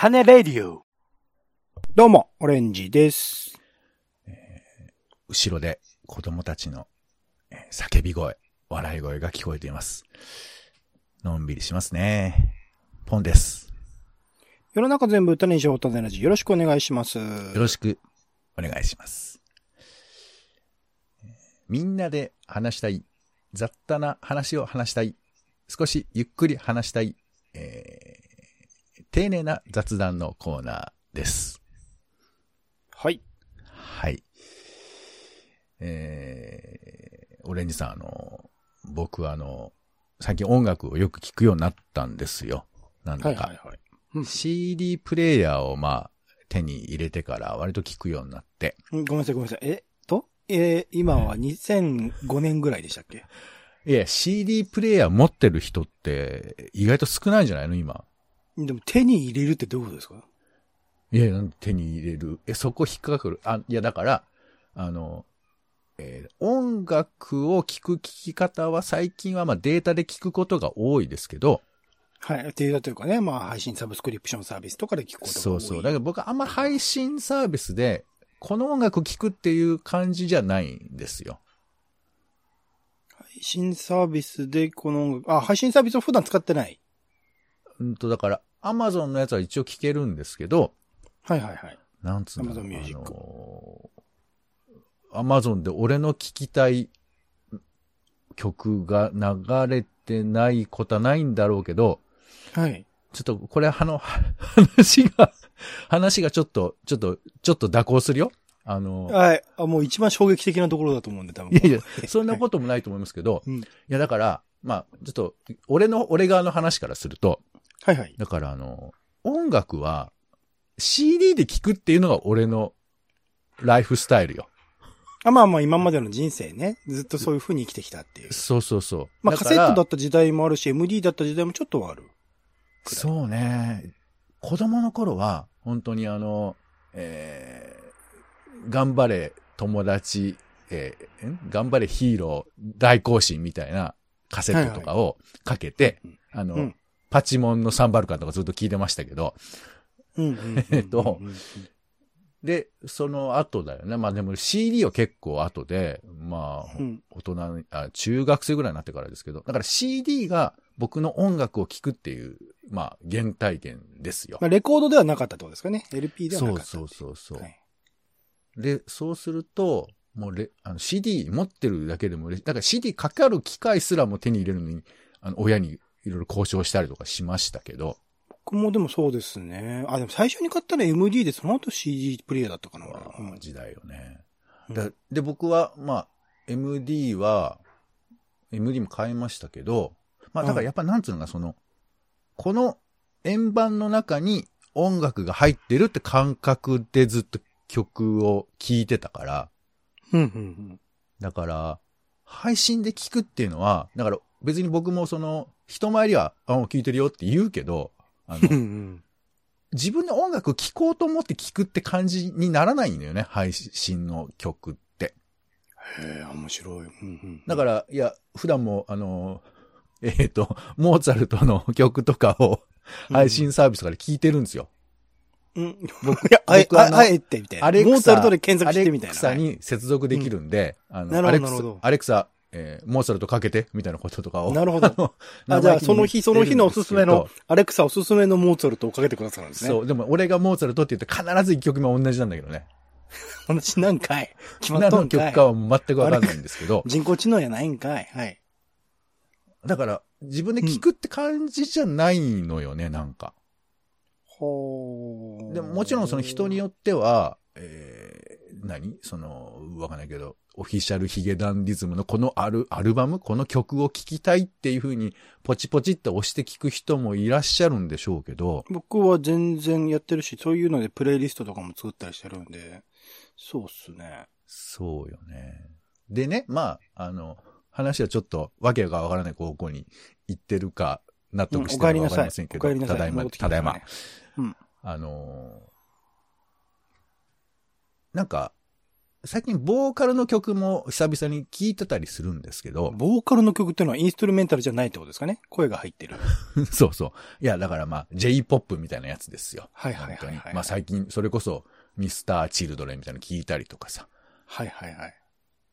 種レディオ。どうも、オレンジです。後ろで子供たちのえー叫び声、笑い声が聞こえています。のんびりしますね。ポンです。世の中全部種にしよう、種ラジ。よろしくお願いします。よろしくお願いします。えーみんなで話したい、雑多な話を話したい、少しゆっくり話したい、えー丁寧な雑談のコーナーです。はい。はい。えー、オレンジさん、あの、僕あの、最近音楽をよく聞くようになったんですよ。なんだか。はいはいはい。うん CD プレイヤーをまあ、手に入れてから割と聞くようになって。うんごめんなさい、ごめんなさい。えっと？えー今は2005年ぐらいでしたっけ？いや、CD プレイヤー持ってる人って意外と少ないんじゃないの？今。でも手に入れるってどういうことですか？いや、なんで手に入れる？え、そこ引っかかる。あ、いや、だから、あの、えー音楽を聴く聴き方は最近はまあデータで聞くことが多いですけど、はい。っていうというかね、まあ配信サブスクリプションサービスとかで聞くことが多い。そうそう。だから僕はあんま配信サービスで、この音楽聴くっていう感じじゃないんですよ。配信サービスでこの音楽、あ、配信サービスを普段使ってない。うんと、だから、アマゾンのやつは一応聞けるんですけど、はいはいはい。なんつうの Amazon Music アマゾンで俺の聴きたい曲が流れてないことはないんだろうけど、はい。ちょっとこれあの、話が、話がちょっと、ちょっと、ちょっと蛇行するよ。あの、はい。あ、もう一番衝撃的なところだと思うんで、多分。いやいや、そんなこともないと思いますけど、うんいやだから、まあ、ちょっと、俺の、俺側の話からすると、はいはい。だからあの、音楽は CD で聴くっていうのが俺のライフスタイルよ。あまあまあ今までの人生ね、ずっとそういう風に生きてきたっていう。そうそうそう。まあカセットだだった時代もあるし、MD だった時代もちょっとはある。そうね。子供の頃は、本当にあの、えー、頑張れ友達、えーん？頑張れヒーロー大行進みたいなカセットとかをかけて、うんあの、うんパチモンのサンバルカンとかずっと聞いてましたけど。えっとで、その後だよね。まあでも CD は結構後で、まあ、うん大人にあ、中学生ぐらいになってからですけど、だから CD が僕の音楽を聴くっていう、まあ、原体験ですよ。まあレコードではなかったってことですかね。LP ではなかった。そうそうそうそう。はいで、そうすると、もうレあの CD 持ってるだけでも嬉しい。だから CD かかる機械すらも手に入れるのに、あの、親にいろいろ交渉したりとかしましたけど、僕もでもそうですね。あ、でも最初に買ったのは MD で、その後 CD プレイヤーだったかな。俺うん時代よね。うんだで、僕は、まあ、MD は、MD も買いましたけど、まあ、だからやっぱなんつうのか、その、この円盤の中に音楽が入ってるって感覚でずっと曲を聴いてたから、うんうんだから、配信で聞くっていうのは、だから別に僕もその、人前には、あ、聞いてるよって言うけど、あうん。うんの、うん自分で音楽聴こうと思って聞くって感じにならないんだよね、配信の曲って。へえ、面白い。うんうんだから、いや、普段も、あの、えっ、と、モーツァルトの曲とかを配信サービスとかで聞いてるんですよ。うん。僕いや、あえ、僕あのああえてみたいな。アレクサ、モーツァルトで検索してみたいな。アレクサに接続できるんで、あの、なるほどアレクサなるほど、アレクサ、えーモーツァルトかけて、みたいなこととかを。なるほど。あ、じゃあ、その日、その日のおすすめの、アレクサおすすめのモーツァルトをかけてくださるんですね。そう、でも俺がモーツァルトって言って必ず一曲目は同じなんだけどね。話なんかい。決まっ何のとんかい。曲かは全くわかんないんですけど、人工知能やないんかい。はい。だから自分で聞くって感じじゃないのよね、なんか。ほーでももちろんその人によっては、えー、何？その、わかんないけど、オフィシャルヒゲダンディズムのこのアルアルバム、この曲を聴きたいっていう風に、ポチポチって押して聞く人もいらっしゃるんでしょうけど、僕は全然やってるし、そういうのでプレイリストとかも作ったりしてるんで、そうっすね。そうよね。でね、まあ、あの、話はちょっとわけがわからない方向に行ってるか、納うん得してるかわかりませんけど、お帰りなさいただいま、ただいま。うん。あのーなんか、最近ボーカルの曲も久々に聴いてたりするんですけど、ボーカルの曲っていうのはインストゥルメンタルじゃないってことですかね？声が入ってる。そうそう。いや、だからまあ、J-POP みたいなやつですよ。はいはいはいはい本当にまあ最近、それこそ、ミスター・チルドレンみたいなの聞いたりとかさ。はいはいはい。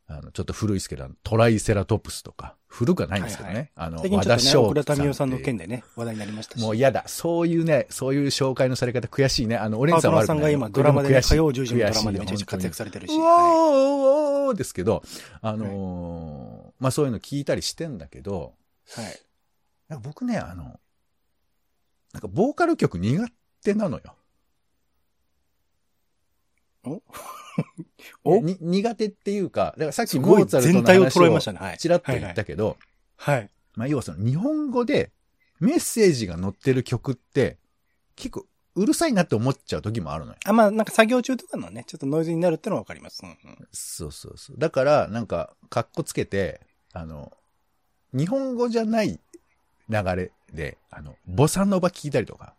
あの、ちょっと古いですけど、トライセラトプスとか、古くはないんですけどね。はいはいあの、最近ちょっとね、翔奥田民生さんの件でね、話題になりましたし。もう嫌だ。そういうね、そういう紹介のされ方悔しいね。あの、オレンジさんは悪くないさんが今ドラマでね、火曜10時のドラマでめちゃくちゃ活躍されてるし。うおーはおーですけど、あのーまあそういうの聞いたりしてんだけど、い。はい。なんか僕ね、あの、なんかボーカル曲苦手なのよ。お？に苦手っていうか、だからさっきモーツァルトの全体を話を。ちらっと言ったけど、はい。まあ要はその日本語でメッセージが載ってる曲って結構うるさいなって思っちゃう時もあるのよ。あ、まあ、なんか作業中とかのね、ちょっとノイズになるってのはわかります。うんうん。そうそうそう。だからなんかカッコつけて、あの、日本語じゃない流れで、あの、ボサノバ聞いたりとか、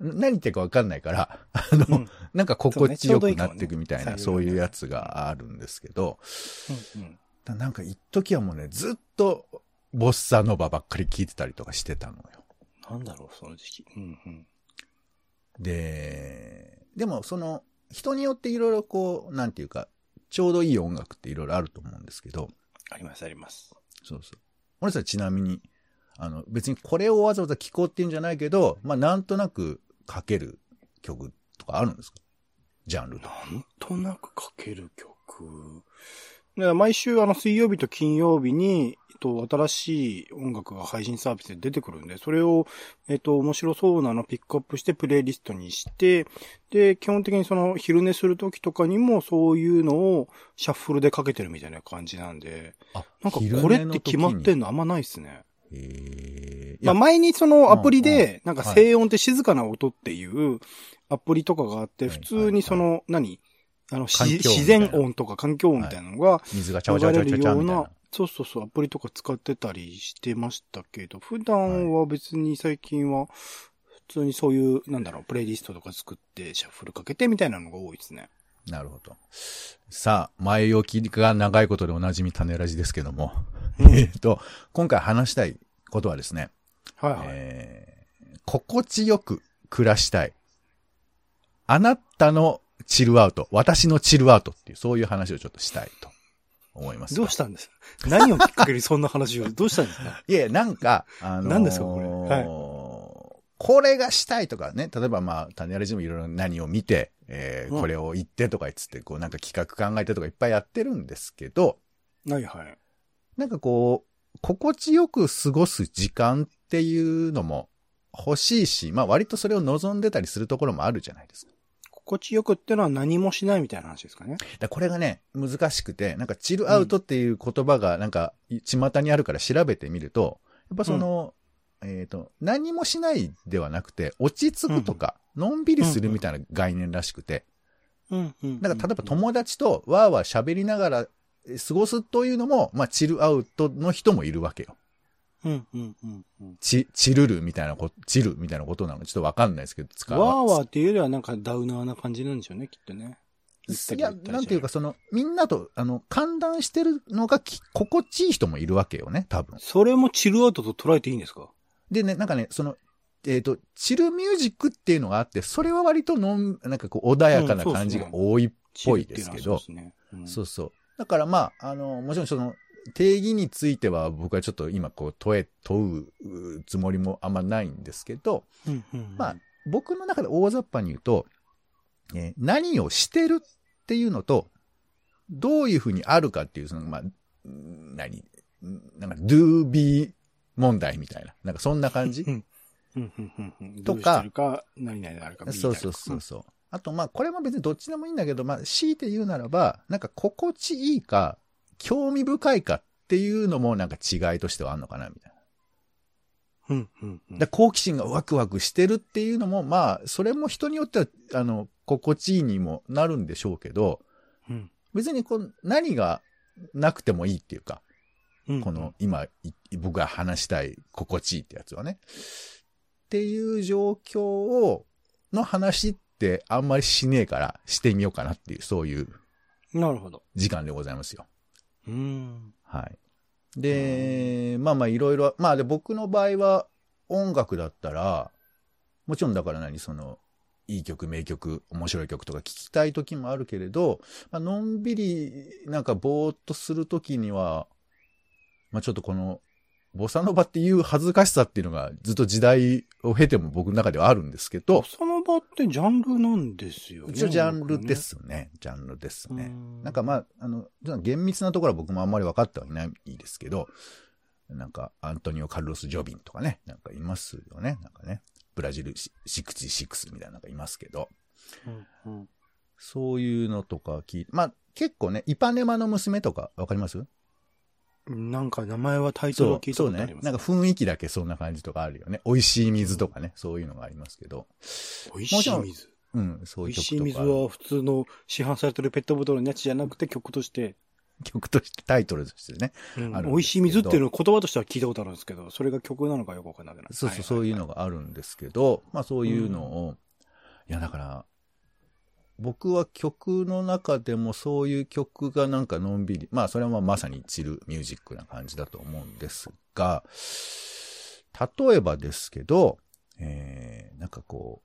何言ってるかわかんないから、あの、うん。うんなんか心地よくなっていくみたいな、そうねそういうやつがあるんですけど、うんうん。だなんか一時はもうね、ずっとボッサノバばっかり聞いてたりとかしてたのよ。なんだろう、その時期。うんうん。で、でもその、人によっていろいろこう、なんていうか、ちょうどいい音楽っていろいろあると思うんですけど、あります、あります。そうそう。俺さんちなみに、あの、別にこれをわざわざ聴こうっていうんじゃないけど、まあなんとなく書ける曲とかあるんですか？ジャンルとか。なんとなくかける曲。だから毎週あの水曜日と金曜日に、えっと、新しい音楽が配信サービスで出てくるんで、それを、えっと、面白そうなのピックアップしてプレイリストにして、で、基本的にその昼寝する時とかにもそういうのをシャッフルでかけてるみたいな感じなんで、あ、なんかこれって決まってんののあんまないっすね。へー。まあ前にそのアプリうん。で、なんかはい。静音って静かな音っていうアプリとかがあって、はい。普通にその、何？あの、自然音とか環境音みたいなのが水がちゃわちゃ流わちゃわちゃうなわちゃみたいな。、そうそうそう、アプリとか使ってたりしてましたけど、普段は別に最近は、普通にそういう、なんだろう、プレイリストとか作って、シャッフルかけてみたいなのが多いですね。なるほど。さあ、前置きが長いことでおなじみ種ラジですけども、うんえっと、今回話したいことはですね、はいはい。えー心地よく暮らしたい。あなたのチルアウト、私のチルアウトっていう、そういう話をちょっとしたいと思います。どうしたんです？か何をきっかけにそんな話を、どうしたんですか？いや、なんか、あのー何ですかこれ？はいこれがしたいとかね、例えばまあ、種ラジもいろいろ何を見て、えーうんこれを言ってとか言って、こうなんか企画考えてとかいっぱいやってるんですけど、はいはい。なんかこう、心地よく過ごす時間っていうのも欲しいし、まあ割とそれを望んでたりするところもあるじゃないですか。心地よくってのは何もしないみたいな話ですかね。だこれがね、難しくて、なんかチルアウトっていう言葉がなんか、巷にあるから調べてみると、やっぱその、えっ、と、何もしないではなくて、落ち着くとか、のんびりするみたいな概念らしくて、うんうん。だから例えば友達とわーわー喋りながら過ごすというのも、まあチルアウトの人もいるわけよ。うんうんうんうん。チ、チルるみたいなこと、チルみたいなことなの？かちょっとわかんないですけど、使う。わーわーっていうよりはなんかダウナーな感じなんでしょうね、きっとね。いや、なんていうか、その、みんなと、あの、寒暖してるのがき心地いい人もいるわけよね、多分。それもチルアウトと捉えていいんですか？でね、なんかね、その、えっ、と、チルミュージックっていうのがあって、それは割とのん、なんかこう、穏やかな感じが多いっぽいですけど、うのはそうね。そうそう。だからまあ、あの、もちろんその、定義については僕はちょっと今こう問え、問うつもりもあんまないんですけど、うんうんうん。まあ、僕の中で大雑把に言うと、えー何をしてるっていうのと、どういうふうにあるかっていう、その、まあ、ん何？んなんか、do be 問題みたいな。なんかそんな感じ？とかか、何々あるか。そうそうそうそう。あと、まあ、これも別にどっちでもいいんだけど、まあ、強いて言うならば、なんか心地いいか、興味深いかっていうのもなんか違いとしてはあるのかな、みたいな。うんうんうんで好奇心がワクワクしてるっていうのも、まあ、それも人によっては、あの、心地いいにもなるんでしょうけど、うん別にこう、何がなくてもいいっていうか、うんこの、今、い僕が話したい心地いいってやつはね。っていう状況を、の話っってあんまりしねえからしてみようかなっていう、そういうなるほど。時間でございますよ。うーん。はい。で、まあまあいろいろ、まあで僕の場合は音楽だったら、もちろんだから何、その、いい曲、名曲、面白い曲とか聞きたい時もあるけれど、まあのんびりなんかぼーっとする時には、まあちょっとこの、ボサノバっていう恥ずかしさっていうのがずっと時代を経ても僕の中ではあるんですけど、その場ってジャンルなんですよね。一応ジャンルですね。ジャンルですね。うんなんかまあ、あの、厳密なところは僕もあんまり分かってはいないですけど、なんか、アントニオ・カルロス・ジョビンとかね、なんかいますよね。なんかね、ブラジル66みたいなのがいますけど、うんうんそういうのとか聞いて、まあ結構ね、イパネマの娘とか分かります？なんか名前はタイトルを聞いたそうねことあり。ます。なんか雰囲気だけそんな感じとかあるよね。美味しい水とかね、そういうのがありますけど。美味しい水？うん、そう美いう味しい水。は普通の市販されてるペットボトルのやつじゃなくて曲として、曲として、タイトルとしてね。うん美味しい水っていうのを言葉としては聞いたことあるんですけど、それが曲なのかよくわかんなくなる。そうそう、そういうのが。があるんですけど、まあそういうのを、いやだから、僕は曲の中でもそういう曲がなんかのんびり、まあそれはまさにチルミュージックな感じだと思うんですが、例えばですけど、えー、なんかこ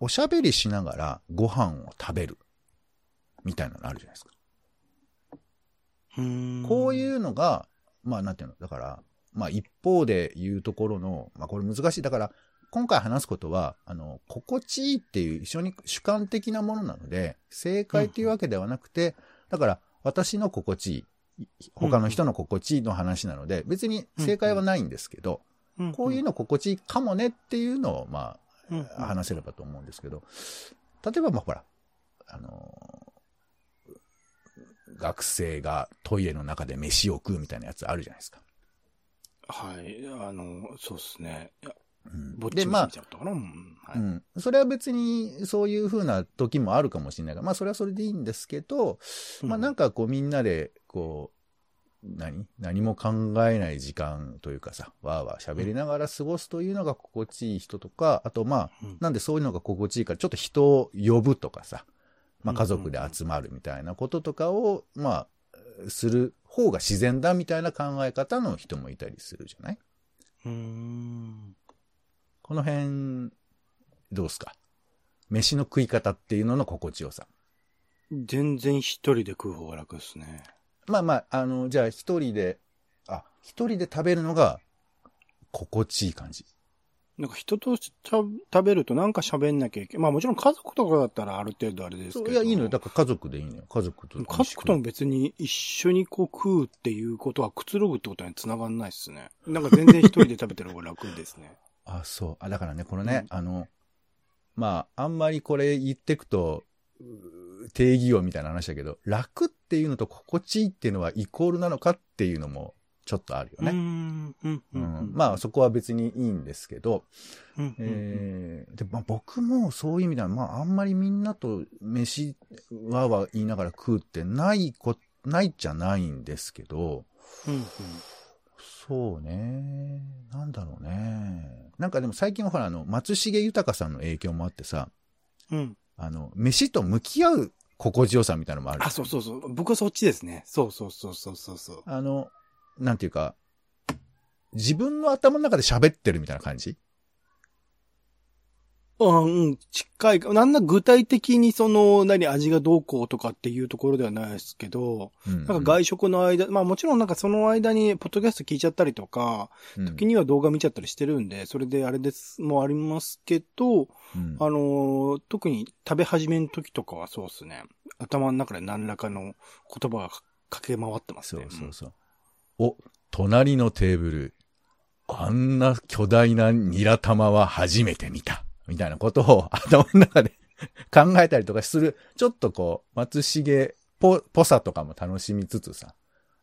う、おしゃべりしながらご飯を食べる、みたいなのあるじゃないですか。うんこういうのが、まあなんていうの、だから、まあ一方で言うところの、まあこれ難しい。だから、今回話すことは、あの、心地いいっていう非常に主観的なものなので、正解っていうわけではなくて、だから私の心地いい、他の人の心地いいの話なので、別に正解はないんですけど、こういうの心地いいかもねっていうのを、まうんあ、話せればと思うんですけど、例えばまあほら、あの学生がトイレの中で飯を食うみたいなやつあるじゃないですか。はい。あの、そうですね。うん。ぼっちで、まあ。うん。それは別にそういう風な時もあるかもしれないが、まあそれはそれでいいんですけど、まあなんかこうみんなでこう、何？何も考えない時間というかさ、わーわー喋りながら過ごすというのが心地いい人とか、あとまあ、うん。なんでそういうのが心地いいから、ちょっと人を呼ぶとかさ、まあ家族で集まるみたいなこととかを、まあ、する方が自然だみたいな考え方の人もいたりするじゃない？うーん。この辺、どうすか？飯の食い方っていうのの心地よさ。全然一人で食う方が楽ですね。まあまあ、あの、じゃあ一人で、あ、一人で食べるのが心地いい感じ。なんか人としゃ食べるとなんか喋んなきゃいけまあもちろん家族とかだったらある程度あれですけど。いや、いいのよ。だから家族でいいのよ。家族と。家族とも別に一緒にこう食うっていうことはくつろぐってことに繋がんないっすね。なんか全然一人で食べてる方が楽ですね。あ、そう。あ、だからね、このね、あの、まあ、あんまりこれ言ってくと、定義用みたいな話だけど、楽っていうのと心地いいっていうのはイコールなのかっていうのもちょっとあるよね。ん。うん。ううんん、まあ、そこは別にいいんですけど、うんうんえーでまあ、僕もそういう意味では、まあ、あんまりみんなと飯わーわー言いながら食うってないこ、ないじゃないんですけど、うんそうね。なんだろうね。なんかでも最近はほら、あの、松重豊さんの影響もあってさ、うん。うん。あの、飯と向き合う心地よさみたいなのもある。あ、そうそうそう。僕はそっちですね。そうそうそうそうそうそう。あの、なんていうか、自分の頭の中で喋ってるみたいな感じ？うん、うん、近い。なんだ具体的にその、何、味がどうこうとかっていうところではないですけど、うんなんか外食の間、まあもちろんなんかその間にポッドキャスト聞いちゃったりとか、うん時には動画見ちゃったりしてるんで、それであれです、もありますけど、うんあのー特に食べ始めの時とかはそうですね。頭の中で何らかの言葉が駆け回ってますそうね。そうそう。お、隣のテーブル、あんな巨大なニラ玉は初めて見た。みたいなことを 頭の中で 考えたりとかする、ちょっとこう、松重ぽ、ぽさとかも楽しみつつさ、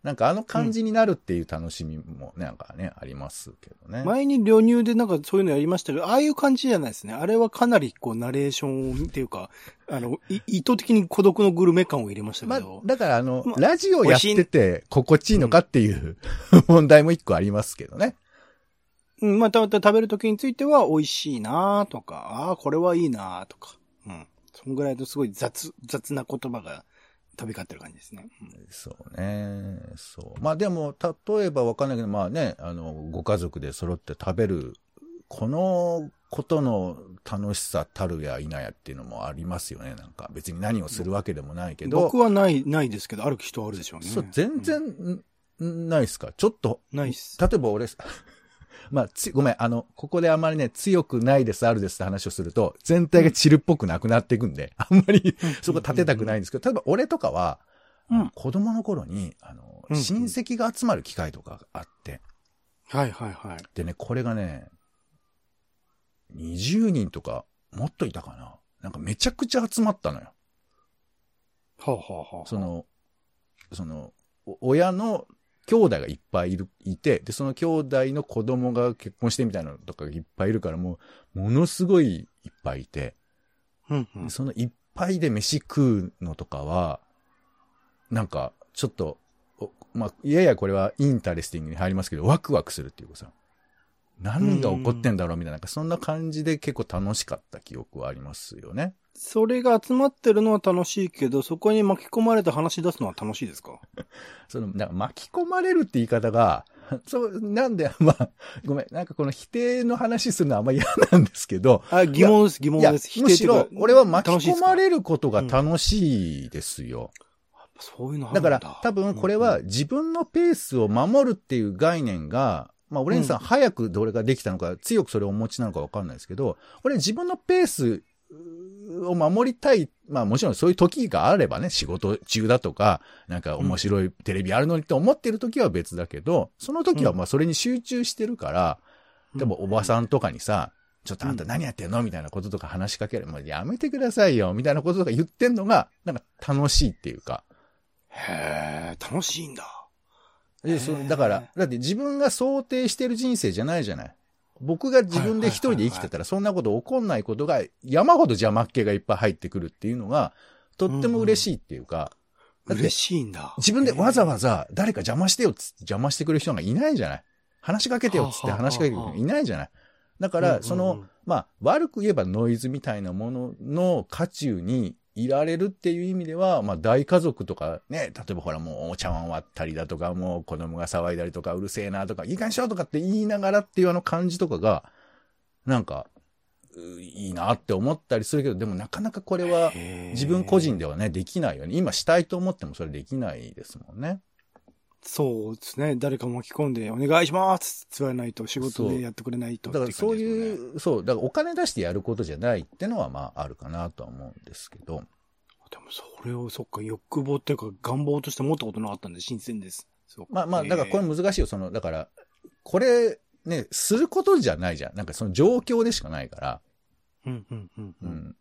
なんかあの感じになるっていう楽しみもなんかね、ありますけどね。前に旅入でなんかそういうのやりましたけど、ああいう感じじゃないですね。あれはかなりこうナレーションっていうか、あの、い意図的に孤独のグルメ感を入れましたまあけど。、だからあの、まあラジオやってて心地いいのかっていう 問題も一個ありますけどね。うん、まあ、た食べる時については美味しいなとか、ああ、これはいいなとか。うん。そんぐらいのすごい雑、雑な言葉が飛び交ってる感じですね。うんそうね。そう。まあでも、例えばわかんないけど、まあね、あの、ご家族で揃って食べる、このことの楽しさたるや否やっていうのもありますよね。なんか別に何をするわけでもないけど。僕はない、ないですけど、ある人はあるでしょうね。そう、全然、んないっすか？ちょっと、うんないっす。例えば俺、まあ、つ、ごめん、あの、ここであまりね、強くないです、あるですって話をすると、全体がチルっぽくなくなっていくんで、あんまりそこ立てたくないんですけど、例えば俺とかは、うん子供の頃に、あの、うん親戚が集まる機会とかがあって、はいはいはい。でね、これがね、20人とか、もっといたかな。なんかめちゃくちゃ集まったのよ。はあ、はあはあ、そ、の、その、お親の兄弟がいっぱいいる、いて、で、その兄弟の子供が結婚してみたいなのとかがいっぱいいるから、もう、ものすごいいっぱいいて、うんうんで。そのいっぱいで飯食うのとかは、なんか、ちょっと、おまあ、いややこれは interesting に入りますけど、ワクワクするっていうかさ、何が起こってんだろうみたいな、なんかそんな感じで結構楽しかった記憶はありますよね。それが集まってるのは楽しいけど、そこに巻き込まれて話し出すのは楽しいですか？その、なんか巻き込まれるって言い方が、そう、なんで、まあ、ごめん、なんかこの否定の話するのはあんま嫌なんですけど、あ、疑問です、疑問です。むしろ、俺は巻き込まれることが楽しいですよ。そういうのあるんだ。だから、多分これは自分のペースを守るっていう概念が、まあ、オレンジさんうん。早くどれができたのか、強くそれをお持ちなのかわかんないですけど、俺自分のペースを守りたい。まあもちろんそういう時があればね、仕事中だとか、なんか面白いテレビあるのにって思ってる時は別だけど、その時はまあそれに集中してるから、でもおばさんとかにさ、ちょっとあんた何やってんの？みたいなこととか話しかける。もうやめてくださいよみたいなこととか言ってんのが、なんか楽しいっていうか。へえ、楽しいんだ。で、そのだから、だって自分が想定してる人生じゃないじゃない。僕が自分で一人で生きてたら、そんなこと起こんないことが、山ほど邪魔っ気がいっぱい入ってくるっていうのが、とっても嬉しいっていうか、嬉しいんだ。自分でわざわざ。ざ誰か邪魔してよっつって邪魔してくれる人がいないじゃない。話しかけてよっつって話しかけてくれる人がいないじゃない。だから、その、まあ、悪く言えばノイズみたいなものの渦中にいられるっていう意味では、まあ、大家族とかね、例えばほらもうお茶碗割ったりだとか、もう子供が騒いだりとか、うるせえなとか、いい加減しろとかって言いながらっていうあの感じとかが、なんか、ういいなって思ったりするけど、でもなかなかこれは自分個人ではね、できないよね。今したいと思ってもそれできないですもんね。そうですね。誰か巻き込んで、お願いしますって言われないと仕事でやってくれないとだからそうう。いう、そう、だからお金出してやることじゃないってのはまああるかなとは思うんですけど。でもそれを、そっか、欲望っていうか願望として持ったことなかったんで新鮮です。そうまあまあ、だからこれ難しいよ。その、だから、これ、ね、することじゃないじゃん。なんかその状況でしかないから。うん、うん、うん、ううん。ん。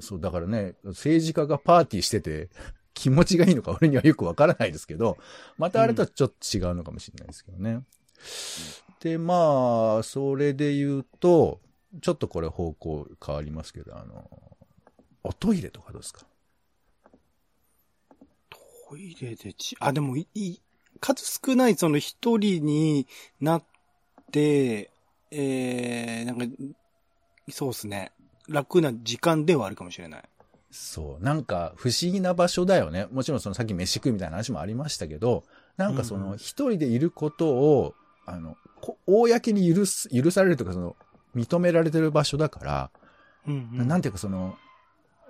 そう、だからね、政治家がパーティーしてて、気持ちがいいのか俺にはよくわからないですけど、またあれとはちょっと違うのかもしれないですけどね。で、まあ、それで言うと、ちょっとこれ方向変わりますけど、あの、おトイレとかどうですか？トイレでち、あ、でもい、い数少ないその一人になって、えー、なんか、そうですね。楽な時間ではあるかもしれない。そう。なんか不思議な場所だよね。もちろんそのさっき飯食いみたいな話もありましたけど、なんかそうんうの一人でいることを、あの、こ公に許す、許されるとかその、認められてる場所だから、うん、うん。なんていうかその、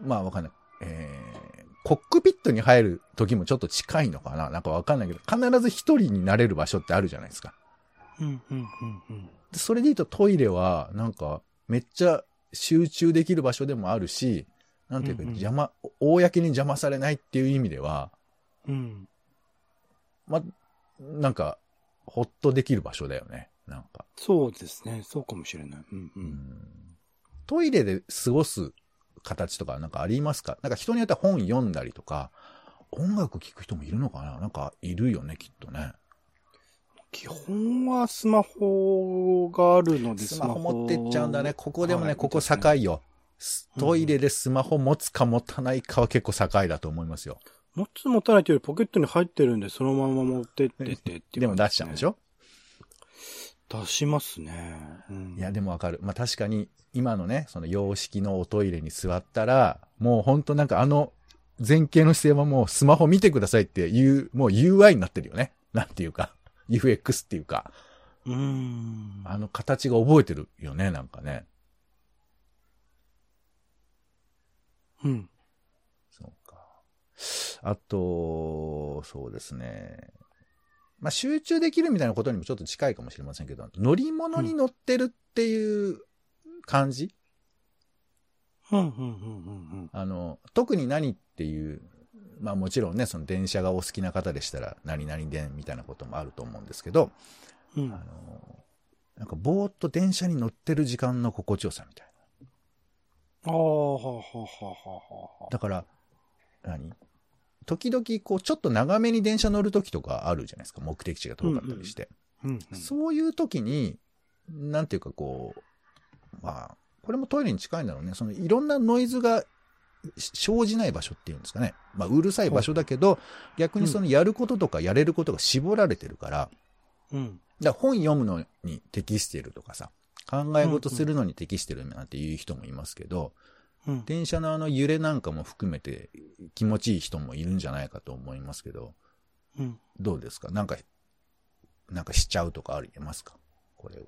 まあわかんない。えー、コックピットに入る時もちょっと近いのかななんかわかんないけど、必ず一人になれる場所ってあるじゃないですか。うん、うん、うん、うん。でそれで言うとトイレは、なんか、めっちゃ集中できる場所でもあるし、なんていうか、うんうん邪魔、公に邪魔されないっていう意味では、うん。ま、なんか、ほっとできる場所だよね。なんか。そうですね。そうかもしれない。うん、う。うんんトイレで過ごす形とかなんかありますか？なんか人によっては本読んだりとか、音楽聴く人もいるのかな？なんかいるよね、きっとね。基本はスマホがあるので、スマホ持ってっちゃうんだね。ここでもね、はいここ境よ。すトイレでスマホ持つか持たないかは結構境だと思いますよ。持つ持たないというよりポケットに入ってるんで、そのまま持ってってってっていうでも出しちゃうんでしょ？出しますね。うんいや、でもわかる。まあ確かに、今のね、その洋式のおトイレに座ったら、もうほんとなんかあの前傾の姿勢はもうスマホ見てくださいっていう、もう UI になってるよね。なんていうか、UX っていうか、うーん。あの形が覚えてるよね、なんかね。うん。そうか。あと、そうですね。まあ集中できるみたいなことにもちょっと近いかもしれませんけど、乗り物に乗ってるっていう感じ、うん、うん、うん、うん。あの、特に何っていう、まあもちろんね、その電車がお好きな方でしたら、何々電みたいなこともあると思うんですけど、うん。あの、なんかぼーっと電車に乗ってる時間の心地よさみたいああ、はあ、はあ、はあ、は。だから、何？時々こう、ちょっと長めに電車乗る時とかあるじゃないですか。目的地が遠かったりして。うん、うん。そういう時に、なんていうかこう、まあ、これもトイレに近いんだろうね。そのいろんなノイズがし生じない場所っていうんですかね。まあ、うるさい場所だけど、逆にそのやることとかやれることが絞られてるから、うん。だから本読むのに適してるとかさ、考え事するのに適してるなんていう人もいますけど、うん。電車のあの揺れなんかも含めて気持ちいい人もいるんじゃないかと思いますけど、うん。どうですか？なんか、なんかしちゃうとかありますか？これを。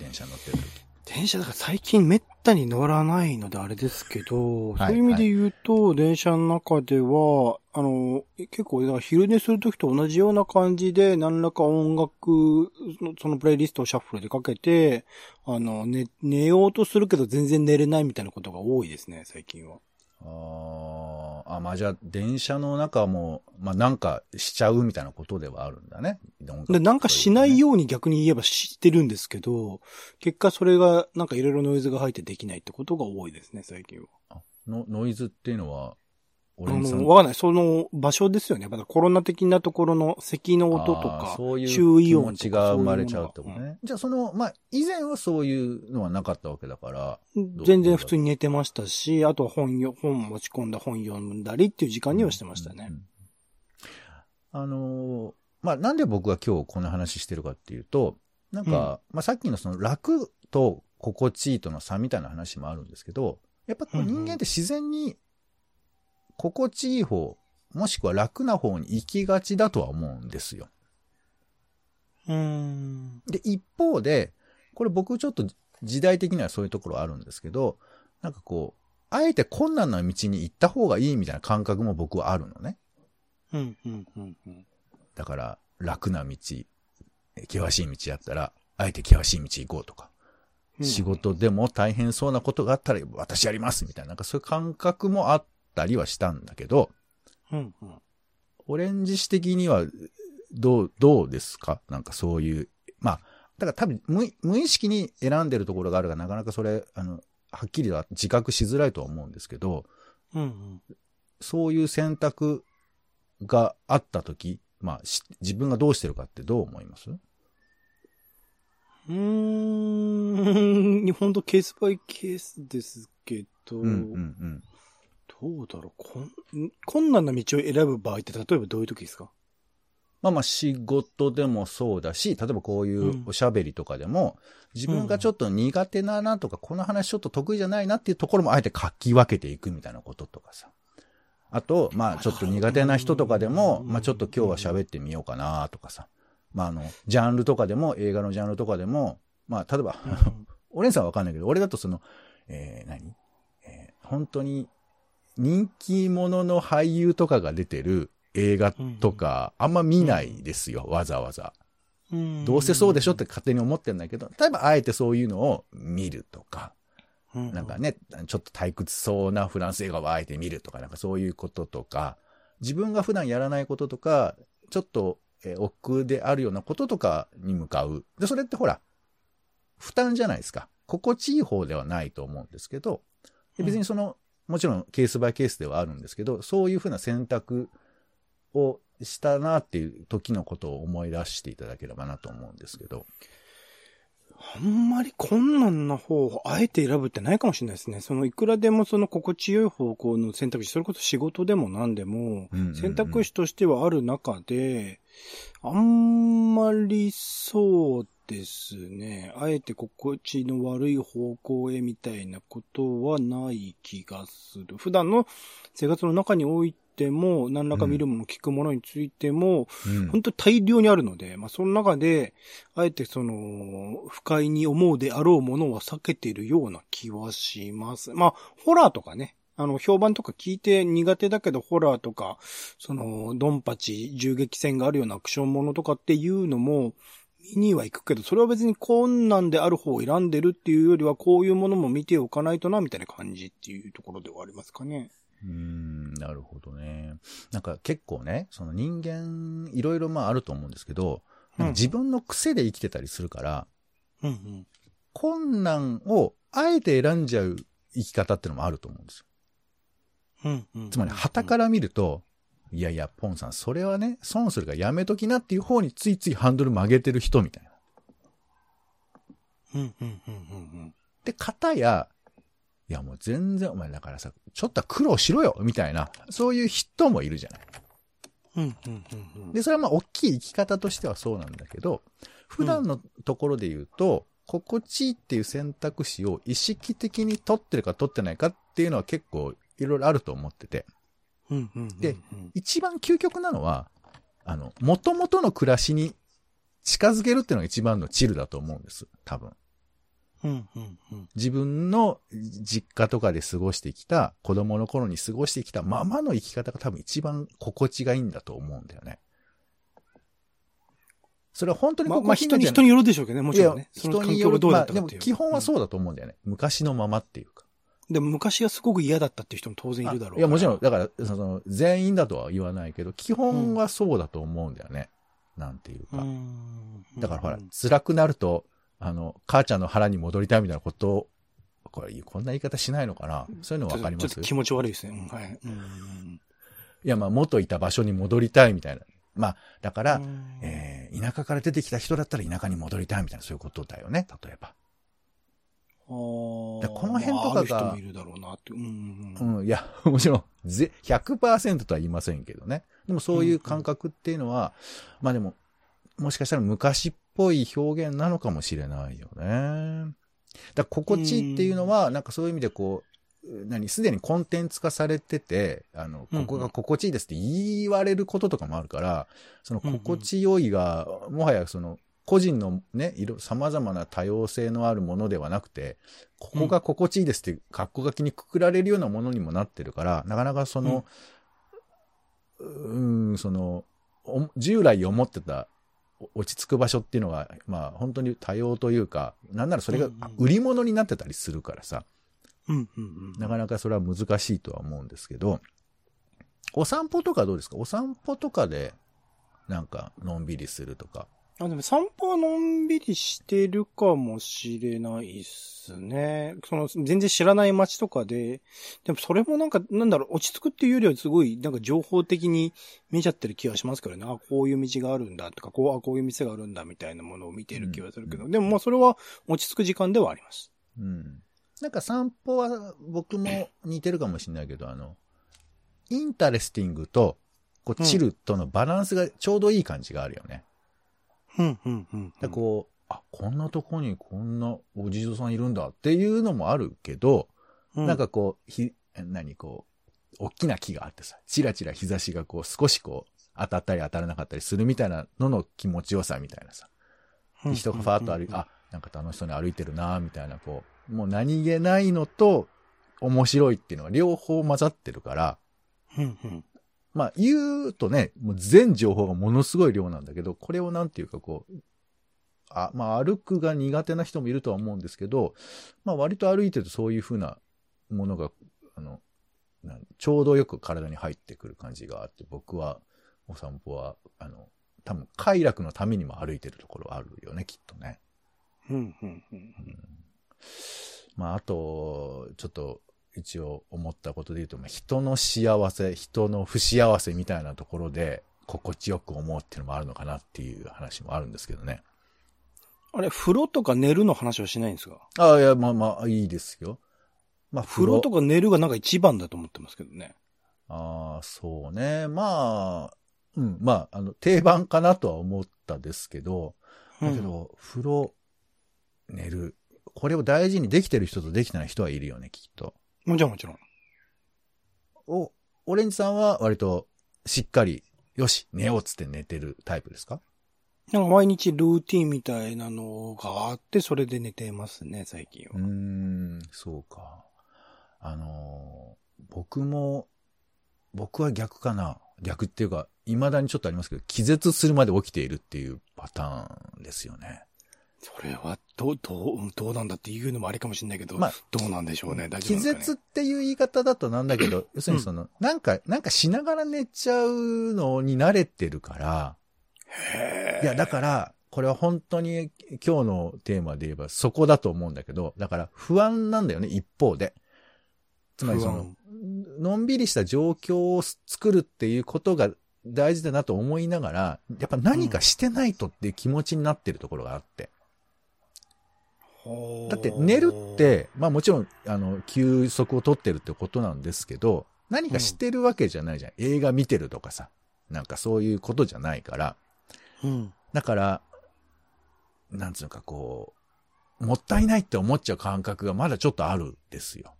電車乗ってる時。電車だから最近めったに乗らないのであれですけど、はいそういう意味で言うと、電車の中では、あの、結構、昼寝するときと同じような感じで、何らか音楽の、そのプレイリストをシャッフルでかけて、あの、寝、寝ようとするけど全然寝れないみたいなことが多いですね、最近は。あーあ、まあじゃあ電車の中も、まあなんかしちゃうみたいなことではあるんだね。で、なんかしないよ。ように逆に言えば知ってるんですけど、結果それが、なんかいろいろノイズが入ってできないってことが多いですね、最近は。あのノイズっていうのは、あオレンジさんの、わかんない。その場所ですよね。まだコロナ的なところの咳の音とか、そういう周囲音とか気持ちが生まれちゃうってことね。じゃあその、まあ以前はそういうのはなかったわけだから、全然普通に寝てましたし、あとは本よ、本持ち込んだ本読んだりっていう時間にはしてましたねうん。うんあのーまあ、なんで僕が今日この話してるかっていうと、なんか、まあ、さっきのその楽と心地いいとの差みたいな話もあるんですけど、やっぱ人間って自然に心地いい方、もしくは楽な方に行きがちだとは思うんですよ。うーん。で、一方で、これ僕ちょっと時代的にはそういうところあるんですけど、なんかこう、あえて困難な道に行った方がいいみたいな感覚も僕はあるのね。うん、うん、うん、うん。だから、楽な道、険しい道やったら、あえて険しい道行こうとか、うん仕事でも大変そうなことがあったら、私やりますみたいな、なんかそういう感覚もあったりはしたんだけど、うん、うん。オレンジ氏的には、どう、どうですか？なんかそういう、まあ、だから多分無、無意識に選んでるところがあるが、なかなかそれ、あの、はっきりは自覚しづらいとは思うんですけど、うん、うん。そういう選択があったとき、まあ、し自分がどうしてるかってどう思います？うーん、日 本とケースバイケースですけど、うんうんうん。どうだろうこん、困難な道を選ぶ場合って例えばどういう時ですか？まあまあ仕事でもそうだし、例えばこういうおしゃべりとかでも、自分がちょっと苦手だなとか、この話ちょっと得意じゃないなっていうところもあえて書き分けていくみたいなこととかさ。あと、まあちょっと苦手な人とかでも、まあちょっと今日は喋ってみようかなとかさ。まああの、ジャンルとかでも、映画のジャンルとかでも、まあ例えば、オレンさんはわかんないけど、俺だとその、えー、何？えー本当に人気者の俳優とかが出てる映画とか、あんま見ないですよ、わざわざ。どうせそうでしょって勝手に思ってんだけど、例えばあえてそういうのを見るとか、うん、なんかね、ちょっと退屈そうなフランス映画をあえて見るとか、なんかそういうこととか、自分が普段やらないこととか、ちょっと、えー億劫であるようなこととかに向かう。で、それってほら、負担じゃないですか。心地いい方ではないと思うんですけど、で別にその、もちろんケースバイケースではあるんですけど、そういうふうな選択をしたなっていう時のことを思い出していただければなと思うんですけど。あんまり困難な方をあえて選ぶってないかもしれないですね。そのいくらでもその心地よい方向の選択肢、それこそ仕事でも何でも選択肢としてはある中で、あんまりそうですね、あえて心地の悪い方向へみたいなことはない気がする。普段の生活の中においても、何らか見るもの、聞くものについても、うん本当に大量にあるので、まあその中で、あえてその、不快に思うであろうものは避けているような気はします。まあ、ホラーとかね、あの、評判とか聞いて苦手だけど、ホラーとか、その、ドンパチ、銃撃戦があるようなアクションものとかっていうのも、見には行くけど、それは別に困難である方を選んでるっていうよりは、こういうものも見ておかないとな、みたいな感じっていうところではありますかね。うーん、なるほどね。なんか結構ね、その人間、いろいろまああると思うんですけど、なんか自分の癖で生きてたりするから、うんうん。困難をあえて選んじゃう生き方ってのもあると思うんですよ。うんうん。つまり、旗から見ると、いやいや、ポンさん、それはね、損するからやめときなっていう方についついハンドル曲げてる人みたいな。うんうんうんうんで、方や、いやもう全然、お前だからさ、ちょっとは苦労しろよみたいな、そういう人もいるじゃない。うん。うんうんうんうん。で、それはまあ、大きい生き方としてはそうなんだけど、普段のところで言うと、心地いいっていう選択肢を意識的に取ってるか取ってないかっていうのは結構いろいろあると思ってて、うんうんうんうん。で一番究極なのは、あの、元々の暮らしに近づけるっていうのが一番のチルだと思うんです。多分。うんうんうん。自分の実家とかで過ごしてきた、子供の頃に過ごしてきたままの生き方が多分一番心地がいいんだと思うんだよね。それは本当にまあ、まあ、人に、心地いいんじゃ人によるでしょうけどね、もちろんね。人による環境がどうだまあで。も基本はうそうだと思うんだよね。昔のままっていうか。ん。でも昔はすごく嫌だったっていう人も当然いるだろういや、もちろん、。だから、その、全員だとは言わないけど、基本はそうだと思うんだよね。なんていうか。うんだからほら、辛くなると、あの、母ちゃんの腹に戻りたいみたいなことを、これ、こんな言い方しないのかなそういうのわかります？ちょっと気持ち悪いですね。うんはい。うんいや、まあ、元いた場所に戻りたいみたいな。まあ、だから、うんえー、田舎から出てきた人だったら田舎に戻りたいみたいな、そういうことだよね、例えば。この辺とかがまあある人もいるだろうなって。うんうんうん、いや、もちろん、ぜ、100%とは言いませんけどね。でもそういう感覚っていうのは、まあでも、もしかしたら昔っぽい表現なのかもしれないよね。だから心地いいっていうのは、なんかそういう意味でこう、何、すでにコンテンツ化されてて、あの、ここが心地いいですって言われることとかもあるから、その心地よいが、もはやその、個人のね、いろ、様々な多様性のあるものではなくて、ここが心地いいですって、格好書きにくくられるようなものにもなってるから、なかなかその、うーん、その、お従来思ってたお落ち着く場所っていうのが、まあ本当に多様というか、なんならそれが売り物になってたりするからさ、うんうんうん。なかなかそれは難しいとは思うんですけど、お散歩とかどうですか？お散歩とかで、なんか、のんびりするとか。あでも散歩はのんびりしてるかもしれないっすね。その、全然知らない街とかで、でもそれもなんか、なんだろう、落ち着くっていうよりはすごい、なんか情報的に見ちゃってる気がしますからね。あ、こういう道があるんだとか、こう、あ、こういう店があるんだみたいなものを見てる気はするけど、うんでもまあそれは落ち着く時間ではあります。うん。なんか散歩は僕も似てるかもしれないけど、あの、 interesting と、こう、チルとのバランスがちょうどいい感じがあるよね。うん、うん、うん。でこう、あ、こんなとこにこんなお地蔵さんいるんだっていうのもあるけど、うなん、かこう、ひ、何こう、大きな木があってさ、チラチラ日差しがこう少しこう、当たったり当たらなかったりするみたいなのの気持ちよさみたいなさ。うん人がファーッと歩いて、うんあ、なんか楽しそうに歩いてるなみたいな、こう、もう何気ないのと、面白いっていうのが両方混ざってるから、うん、うん。まあ言うとね、もう全情報がものすごい量なんだけど、これをなんていうかこう、あ、まあ歩くが苦手な人もいるとは思うんですけど、まあ割と歩いてるとそういうふうなものが、あの、ちょうどよく体に入ってくる感じがあって、僕はお散歩は、あの、多分快楽のためにも歩いてるところあるよね、きっとね。うん、うん、うん。まああと、ちょっと一応思ったことで言うと、まあ、人の幸せ、人の不幸せみたいなところで、心地よく思うっていうのもあるのかなっていう話もあるんですけどね。あれ、風呂とか寝るの話はしないんですか？ああ、いや、まあまあ、いいですよ。まあ、風呂とか寝るがなんか一番だと思ってますけどね。ああ、そうね。まあ、うん、まあ、あの、定番かなとは思ったですけど、だけど、風呂、寝る。これを大事にできてる人とできてない人はいるよね、きっと。もちろんもちろん。お、オレンジさんは割としっかり、よし、寝ようっつって寝てるタイプですか？なんか毎日ルーティンみたいなのがあって、それで寝てますね、最近は。うーん、そうか。あのー僕も、僕は逆かな。逆っていうか、未だにちょっとありますけど、気絶するまで起きているっていうパターンですよね。それは、どう、どう、どうなんだっていうのもありかもしれないけど、まあどうなんでしょうね、大丈夫ね。絶っていう言い方だとなんだけど、要するにその、なんか、なんかしながら寝ちゃうのに慣れてるから、いや、だから、これは本当に今日のテーマで言えばそこだと思うんだけど、だから不安なんだよね、一方で。つまりそののんびりした状況を作るっていうことが大事だなと思いながら、やっぱ何かしてないとっていう気持ちになってるところがあって。だって寝るっ、て、まあもちろん、あの、休息を取ってるってことなんですけど、何かしてるわけじゃないじゃん。映画見てるとかさ。なんかそういうことじゃないから。うん。だから、なんつうのかこう、もったいないって思っちゃう感覚がまだちょっとあるんですよ。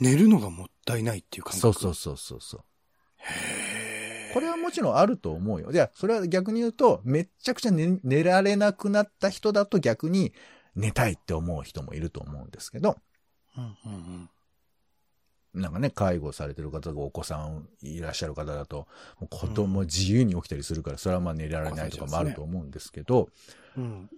寝るのがもったいないっていう感覚？そうそうそうそうそう。へーこれはもちろんあると思うよ。いや、それは逆に言うと、めっちゃくちゃ寝寝られなくなった人だと逆に寝たいって思う人もいると思うんですけど、うんうんうん。なんかね、介護されてる方がお子さんいらっしゃる方だと、もう子供自由に起きたりするから、それはまあ寝られないとかもあると思うんですけど、うん。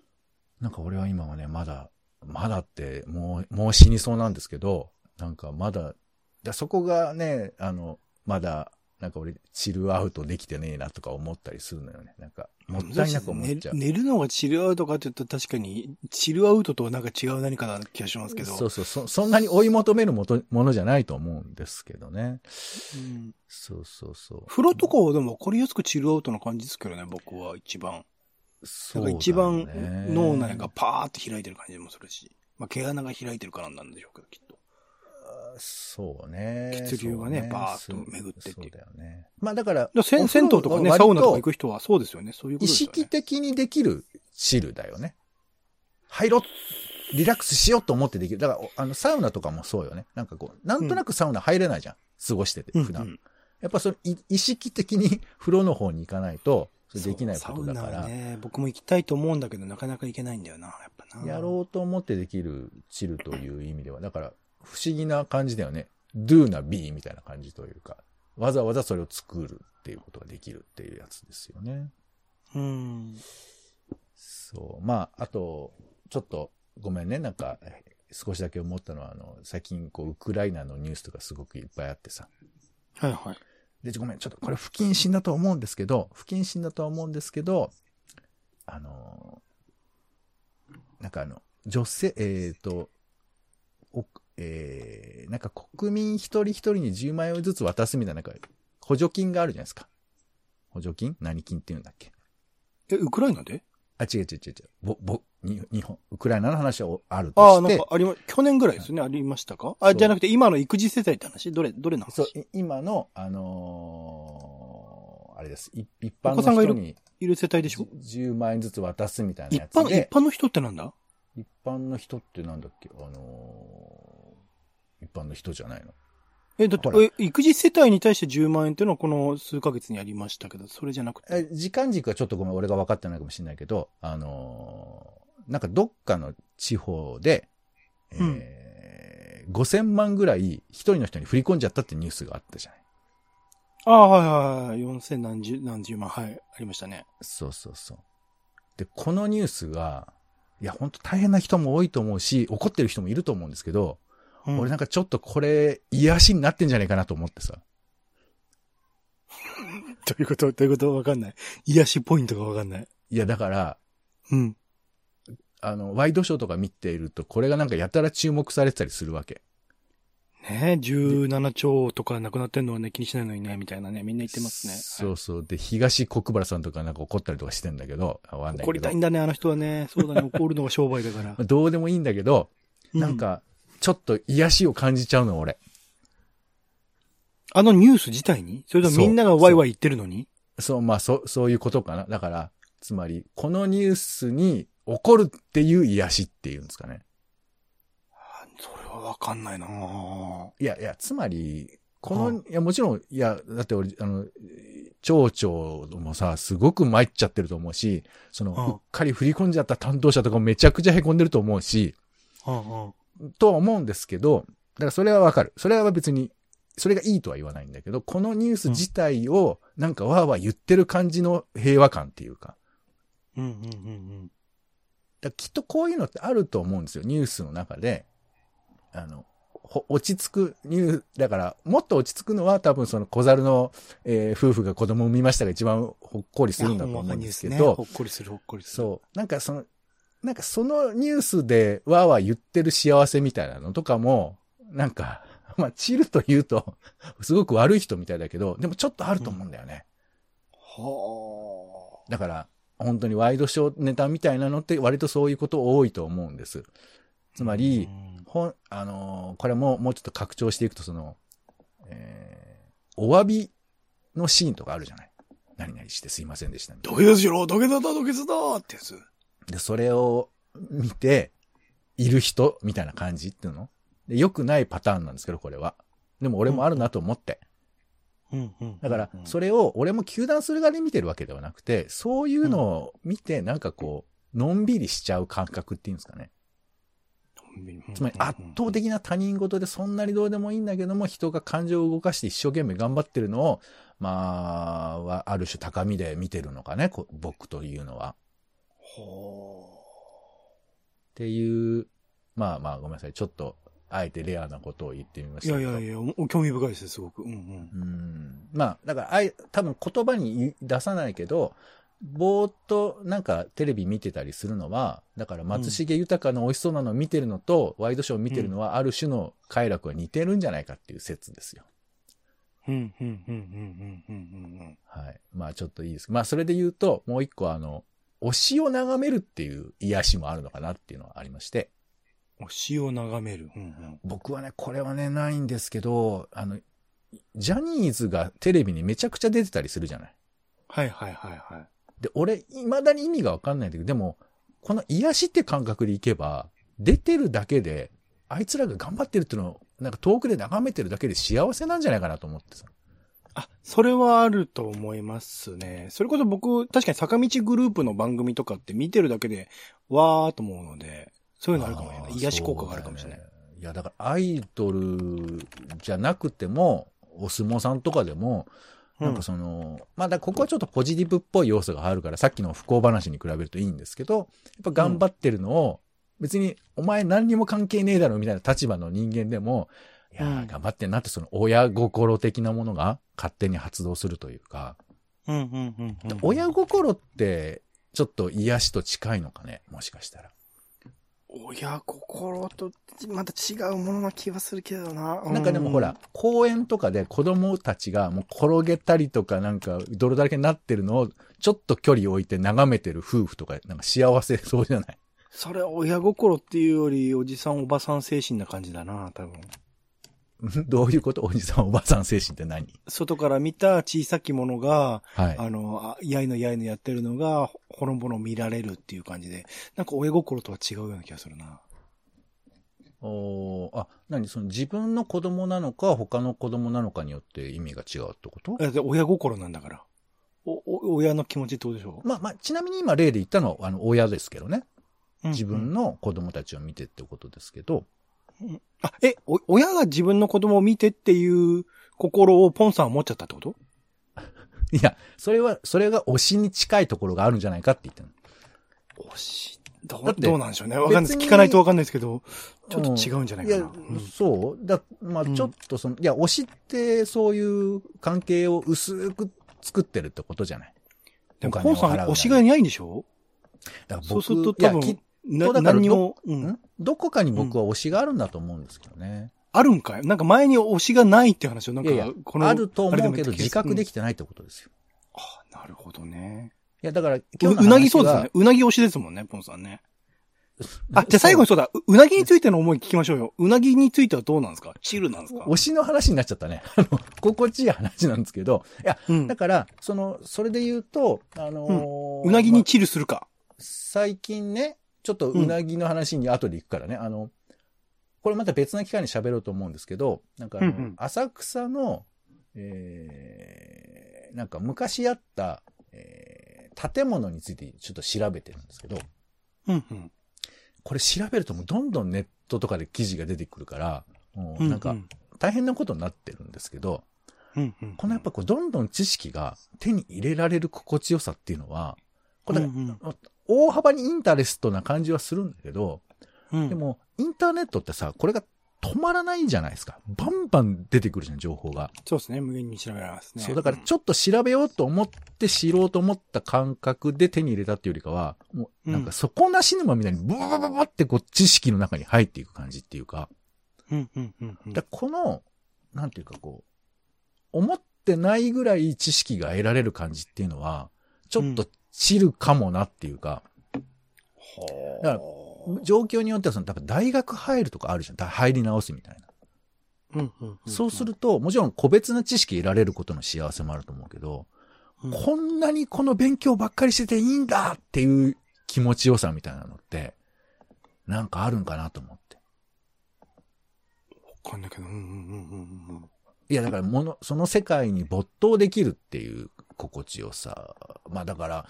なんか俺は今はね、まだ、まだって、もう、もう死にそうなんですけど、なんかまだ、だそこがね、あの、まだ、なんか俺、チルアウトできてねえなとか思ったりするのよね。なんか、もったいなく思っちゃう。寝寝るのがチルアウトかって言ったら確かに、チルアウトとはなんか違う何かな気がしますけど。そうそうそ、そんなに追い求めるもとものじゃないと思うんですけどね。うんそうそうそう。風呂とかはでも分かりやすくチルアウトな感じですけどね、僕は一番。そうね一番脳内がパーって開いてる感じもするし。まあ、毛穴が開いてるからなんでしょうけど、きっと。そうね。血流がねそうバーッと巡ってってそうだよね。まあだから、だから銭湯とかね、サウナとか行く人はそうですよね。そういうことね。識的にできるチルだよね。入ろう、リラックスしようと思ってできる。だから、おあの、サウナとかもそうよね。なんかこう、なんとなくサウナ入れないじゃん。過ごしてて、普段。うんうんやっぱそれ、い意識的に 風呂の方に行かないと、それできないことだかそうサウナね、僕も行きたいと思うんだけど、なかなか行けないんだよな、やっぱな。やろうと思ってできるチルという意味では、だから、不思議な感じだよね。do な be みたいな感じというか、わざわざそれを作るっていうことができるっていうやつですよね。う。うん。そう。まあ、あと、ちょっと、ごめんね。なんか、え少しだけ思ったのは、あの、最近、こう、ウクライナのニュースとかすごくいっぱいあってさ。はいはい。で、ごめん、ちょっとこれ不謹慎だと思うんですけど、不謹慎だとは思うんですけど、あの、なんかあの、女性、えっ、と、おえー、なんか国民一人一人に10万円ずつ渡すみたいな、なんか、補助金があるじゃないですか。補助金？何金って言うんだっけ？え、ウクライナで？あ、違う違う違う違う。ぼ、ぼ、に日本、ウクライナの話はあるああ、なんとして、かありま、去年ぐらいですよね、ありましたか？あ、じゃなくて今の育児世帯って話？どれ、どれの話？そう、い今の、あのーあれです。い一般お子さんがいるの人にいる世帯でしょ？じ10万円ずつ渡すみたいな一般、一やつで、般の人ってなんだ？一般の人ってなんだっけ？あの般の人じゃないの？え、だってえ育児世帯に対して10万円っていうのはこの数ヶ月にありましたけど、それじゃなくて。え時間軸はちょっとごめん、俺が分かってないかもしれないけど、あのーなんかどっかの地方で、えー5000万ぐらい一人の人に振り込んじゃったってニュースがあったじゃない？ああ、はいはいはい。4000何十、何十万、はい。ありましたね。そうそうそう。で、このニュースが、いや、本当大変な人も多いと思うし、怒ってる人もいると思うんですけど、うん俺なんかちょっとこれ、癒しになってんじゃないかなと思ってさ。どういうこと？どういうこと？わかんない。癒しポイントがわかんない。いや、だから、うん。あの、ワイドショーとか見ていると、これがなんかやたら注目されてたりするわけ。ねえ、17兆とかなくなってんのはね、気にしないのにね、みたいなね、みんな言ってますね。そうそう。で、東国原さんとかなんか怒ったりとかしてんだけど、わかんないけど。怒りたいんだね、あの人はね。そうだね、怒るのが商売だから まあ。どうでもいいんだけど、なんか、ちょっと癒しを感じちゃうの、俺。あのニュース自体に？それともみんながワイワイ言ってるのに？そう、まあ、そ、そういうことかな。だから、つまり、このニュースに起こるっていう癒しっていうんですかね。それはわかんないなぁいやいや、つまり、この、うんいや、もちろん、いや、だって俺、あの、町長もさ、すごく参っちゃってると思うし、その、うんうっかり振り込んじゃった担当者とかもめちゃくちゃ凹んでると思うし、うんうん。とは思うんですけど、だからそれはわかる。それは別に、それがいいとは言わないんだけど、このニュース自体を、なんかわーわー言ってる感じの平和感っていうか、うんうんうんだからきっとこういうのってあると思うんですよ。ニュースの中で。あの、ほ落ち着くニュー、だから、もっと落ち着くのは多分その小猿の、えー夫婦が子供を産みましたが一番ほっこりするんだと思うんですけど、ほっこりするほっこりする。そう。なんかその、なんかそのニュースでわーわー言ってる幸せみたいなのとかも、なんか、まあ、チルと言うと、すごく悪い人みたいだけど、でもちょっとあると思うんだよね。はだから、本当にワイドショーネタみたいなのって割とそういうこと多いと思うんです。つまり、ほん、あのーこれももうちょっと拡張していくと、その、えー、お詫びのシーンとかあるじゃない。何々してすいませんでしたみたいな土下座しろ土下座だ土下座だってやつ。で、それを見て、いる人みたいな感じっていうの？で、良くないパターンなんですけど、これは。でも俺もあるなと思って。うんうん。だから、それ、れを俺も球団する側で見てるわけではなくて、そういうのを見て、なんかこう、のんびりしちゃう感覚っていうんですかね。つまり圧倒的な他人事でそんなにどうでもいいんだけども、人が感情を動かして一生懸命頑張ってるのを、まあ、はある種高みで見てるのかね、こ僕というのは。ほっていう、まあまあごめんなさい。ちょっと、あえてレアなことを言ってみましいたけど。やいやいや、お興味深いですよ、すごく。うんうん。うん。まあ、だから、あい、多分言葉に出さないけど、ぼーっとなんかテレビ見てたりするのは、だから松重豊の美味しそうなのを見てるのと、ワイドショーを見てるのは、ある種の快楽が似てるんじゃないかっていう説ですよ。うん、うん、うん、うん、うん、うん、はい。まあちょっといいです。まあそれで言うと、もう一個あの、推しを眺めるっていう癒しもあるのかなっていうのはありまして、うん。推しを眺める。うん、うん。僕はね、これはね、ないんですけど、あの、ジャニーズがテレビにめちゃくちゃ出てたりするじゃない。はいはいはいはい。で、俺、未だに意味がわかんないんだけど、でも、この癒しって感覚でいけば、出てるだけで、あいつらが頑張ってるっていうのを、なんか遠くで眺めてるだけで幸せなんじゃないかなと思ってさ。あ、それはあると思いますね。それこそ僕、確かに坂道グループの番組とかって見てるだけで、わーと思うので、そういうのあるかもしれない。癒し効果があるかもしれない。ねいや、だからアイドルじゃなくても、お相撲さんとかでも、なんかその、まあだからここはちょっとポジティブっぽい要素があるから、さっきの不幸話に比べるといいんですけど、やっぱ頑張ってるのを、別にお前何にも関係ねえだろみたいな立場の人間でも、いや頑張ってんなってその親心的なものが勝手に発動するというか、うん、うん、うんうん。親心ってちょっと癒しと近いのかね、もしかしたら。親心とまた違うものな気がするけどな。なんかでもほら、公園とかで子供たちがもう転げたりとかなんか泥だらけになってるのをちょっと距離置いて眺めてる夫婦とかなんか幸せそうじゃない？それは親心っていうより、おじさんおばさん精神な感じだな、多分。どういうこと？おじさんおばさん精神って何？外から見た小さきものが、はい。あの、あやいのやいのやってるのが、ほほのぼの見られるっていう感じで、なんか親心とは違うような気がするな。おーあ、何？その自分の子供なのか他の子供なのかによって意味が違うってこと？えで親心なんだから。お、お、親の気持ちってことでしょ？まあまあ、ちなみに今例で言ったのはあの親ですけどね。うん自分の子供たちを見てってことですけど、あ、え、お、親が自分の子供を見てっていう心をポンさんは持っちゃったってこと？いや、それは、それが推しに近いところがあるんじゃないかって言ってるの。おし、どう、だってどうなんでしょうね。わかんないです。聞かないとわかんないですけど、ちょっと違うんじゃないかな。いや、そうだ、まあうんちょっとその、いや、推しってそういう関係を薄く作ってるってことじゃない？でも、ポンさん推しがいないんでしょ？だから僕そうすると多分きなとだから何にも、うん？んどこかに僕は推しがあるんだと思うんですけどね。あるんかい？なんか前に推しがないって話をなんか、いやいやこのあると思うけど自覚でききてないってことですよ。あなるほどね。いや、だから、う今日うなぎそうですね。うなぎ推しですもんね、ポンさんね。あ、じゃあ最後にそうだ、ううなぎについての思い聞きましょうよ。うなぎについてはどうなんですか？チルなんですか？推しの話になっちゃったね。あの、心地いい話なんですけど、いや、うんだ。から、その、それで言うと、あのーうなぎにまチルするか。最近ね、ちょっとうなぎの話に後で行くからね、あの、これまた別な機会に喋ろうと思うんですけど、なんかあの、うんうん。浅草の、えー、なんか昔あった、えー、建物についてちょっと調べてるんですけど、うんうん。これ調べるともうどんどんネットとかで記事が出てくるから、もううなんか、大変なことになってるんですけど、うんうん。このやっぱこうどんどん知識が手に入れられる心地よさっていうのは、これ、うんうん大幅にインタレストな感じはするんだけど、うんでも、インターネットってさ、これが止まらないじゃないですか。バンバン出てくるじゃん、情報が。そうですね。無限に調べられますね。そう、だからちょっと調べようと思って知ろうと思った感覚で手に入れたっていうよりかは、もうなんか底なし沼みたいにブワブワブワってこう知識の中に入っていく感じっていうか、うんうんうんうん。だこの、なんていうかこう、思ってないぐらい知識が得られる感じっていうのは、ちょっとチルかもなっていうか、だから状況によってはその、大学入るとかあるじゃん。だ入り直すみたいな。うんうんうんそうすると、もちろん個別な知識得られることの幸せもあると思うけど、うんこんなにこの勉強ばっかりしてていいんだっていう気持ちよさみたいなのって、なんかあるんかなと思って。わかんないけど。うんうんうんうんいや、だからもの、その世界に没頭できるっていう心地よさ。まあだから、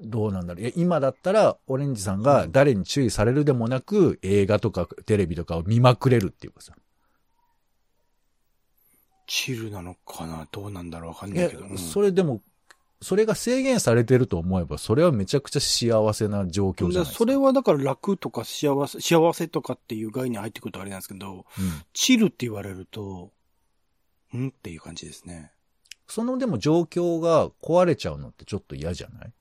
どうなんだろう。いや、今だったら、オレンジさんが誰に注意されるでもなく、映画とかテレビとかを見まくれるっていうかさ。チルなのかな？どうなんだろう？わかんないけど。うん、それでも、それが制限されてると思えば、それはめちゃくちゃ幸せな状況じゃないですか。それはだから楽とか幸せ、幸せとかっていう概念入ってくるとあれなんですけど、うんチルって言われると、ん？っていう感じですね。そのでも状況が壊れちゃうのってちょっと嫌じゃない？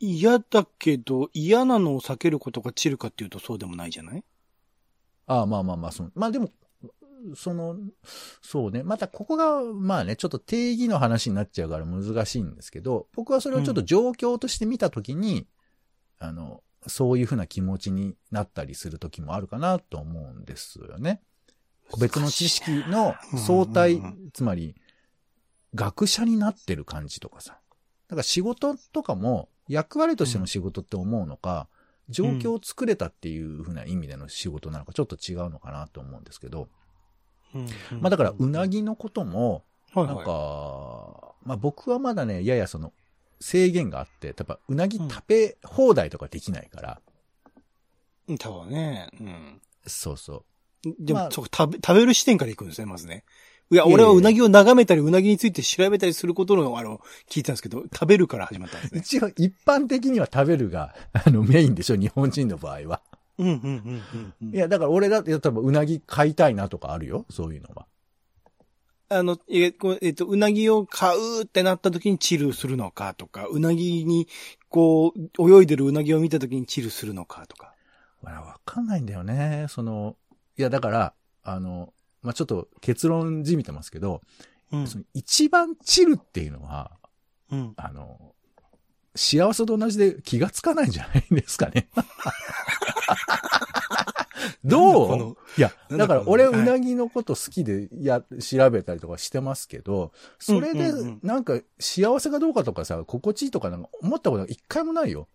嫌だけど、嫌なのを避けることがチルかっていうとそうでもないじゃない？ああ、まあまあまあ、その、まあでも、その、そうね。またここが、まあね、ちょっと定義の話になっちゃうから難しいんですけど、僕はそれをちょっと状況として見たときに、あの、そういうふうな気持ちになったりするときもあるかなと思うんですよね。別の知識の相対うんうんうん、つまり、学者になってる感じとかさ。だから仕事とかも役割としての仕事って思うのか、状況を作れたっていうふうな意味での仕事なのかちょっと違うのかなと思うんですけど、まあだからうなぎのことも、はいなんか、はまあ僕はまだね、ややその制限があって、やっぱうなぎ食べ放題とかできないから、い。多分ね。うん。そうそう。でも、まあ食べ、食べる視点から行くんですね、まずね。いや、俺はうなぎを眺めたり、うなぎについて調べたりすることの、あの、聞いたんですけど、食べるから始まったんですね。一応一般的には食べるが、あのメインでしょ、日本人の場合は。うん、うん、うん。いや、だから俺だって、多分うなぎ買いたいなとかあるよ、そういうのは。あの、ええっと、うなぎを買うってなった時にチルするのかとか、うなぎに、こう、泳いでるうなぎを見た時にチルするのかとか。わかんないんだよね。その、いや、だから、あの、まあ、ちょっと結論じみてますけど、うんその一番チルっていうのは、うん。あの、幸せと同じで気がつかないんじゃないんですかね。どう？いや、だだから俺、うなぎのこと好きで、や、調べたりとかしてますけど、それでなんか、幸せかどうかとかさ、心地いいとかなんか思ったことが一回もないよ。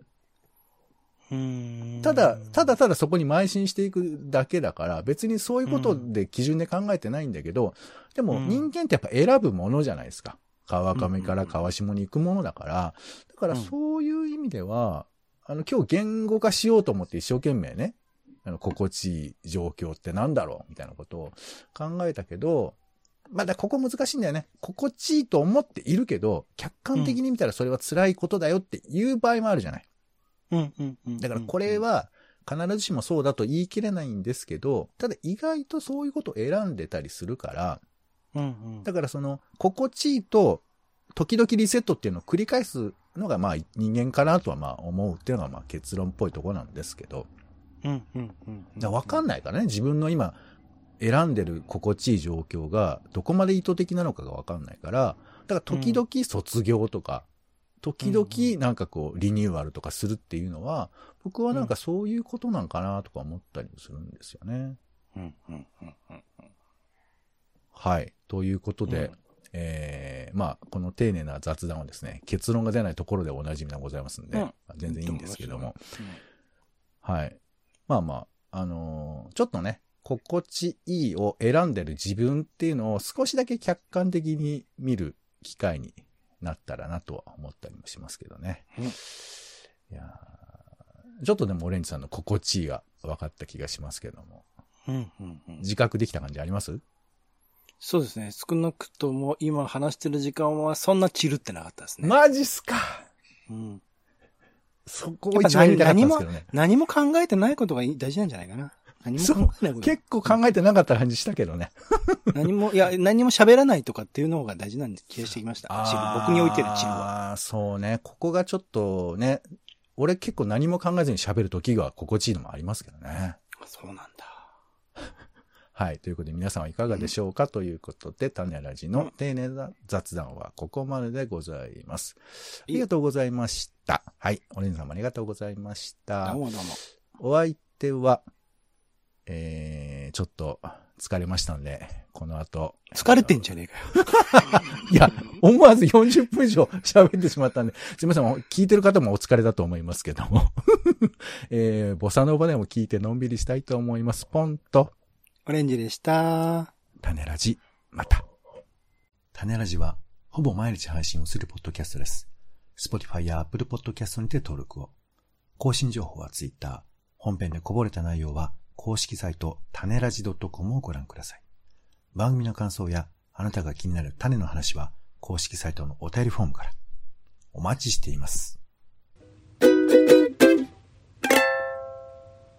うんただ、ただただそこに邁進していくだけだから、別にそういうことで基準で考えてないんだけど、でもうん人間ってやっぱ選ぶものじゃないですか。川上から川下に行くものだから、だからそういう意味では、あの、今日言語化しようと思って一生懸命ね、あの、心地いい状況ってなんだろうみたいなことを考えたけど、まだここ難しいんだよね。心地いいと思っているけど、客観的に見たらそれは辛いことだよっていう場合もあるじゃない。うん、うん、うん。だからこれは必ずしもそうだと言い切れないんですけど、ただ意外とそういうことを選んでたりするから、うん、うん。だからその、心地いいと、時々リセットっていうのを繰り返すのがまあ人間かなとはまあ思うっていうのがまあ結論っぽいところなんですけど、うん、うん、うん。わかんないからね、自分の今選んでる心地いい状況がどこまで意図的なのかがわかんないから、だから時々卒業とか、時々なんかこうリニューアルとかするっていうのは、僕はなんかそういうことなんかなとか思ったりもするんですよね。はい。ということで、うんえー、まあ、この丁寧な雑談はですね、結論が出ないところでおなじみでございますんで、うんまあ全然いいんですけども。うんはい。まあまあ、あのーちょっとね、心地いいを選んでる自分っていうのを少しだけ客観的に見る機会になったらなとは思ったりもしますけどね。うんいやーちょっとでもオレンジさんの心地いいが分かった気がしますけども。うん、うん、うん。自覚できた感じあります？そうですね。少なくとも今話してる時間はそんなチルってなかったですね。マジっすかうん。そこを一番やりたかったんですけどね。何も考えてないことが大事なんじゃないかな。何も考えないこと。結構考えてなかった感じしたけどね。何も、いや、何も喋らないとかっていうのが大事なんで気がしてきました。チル。僕においてるチルは。ああ、そうね。ここがちょっとね、俺結構何も考えずに喋る時が心地いいのもありますけどね。そうなんだ。はい。ということで皆さんはいかがでしょうかということで、種ラジの丁寧な雑談はここまででございます。ありがとうございました。はい。オレンジさんもありがとうございましたどう。もどうも。お相手は、えー、ちょっと疲れましたので、この後。疲れてんじゃねえかよ。いや、思わず40分以上喋ってしまったんで、すみません、聞いてる方もお疲れだと思いますけども。えー、ボサノバでも聞いてのんびりしたいと思います。ポンと、オレンジでした。種ラジ、また。種ラジは、ほぼ毎日配信をするポッドキャストです。Spotify や Apple Podcast にて登録を。更新情報は Twitter。本編でこぼれた内容は、公式サイト、種ラジ .com をご覧ください。番組の感想や、あなたが気になる種の話は、公式サイトのお便りフォームから。お待ちしています。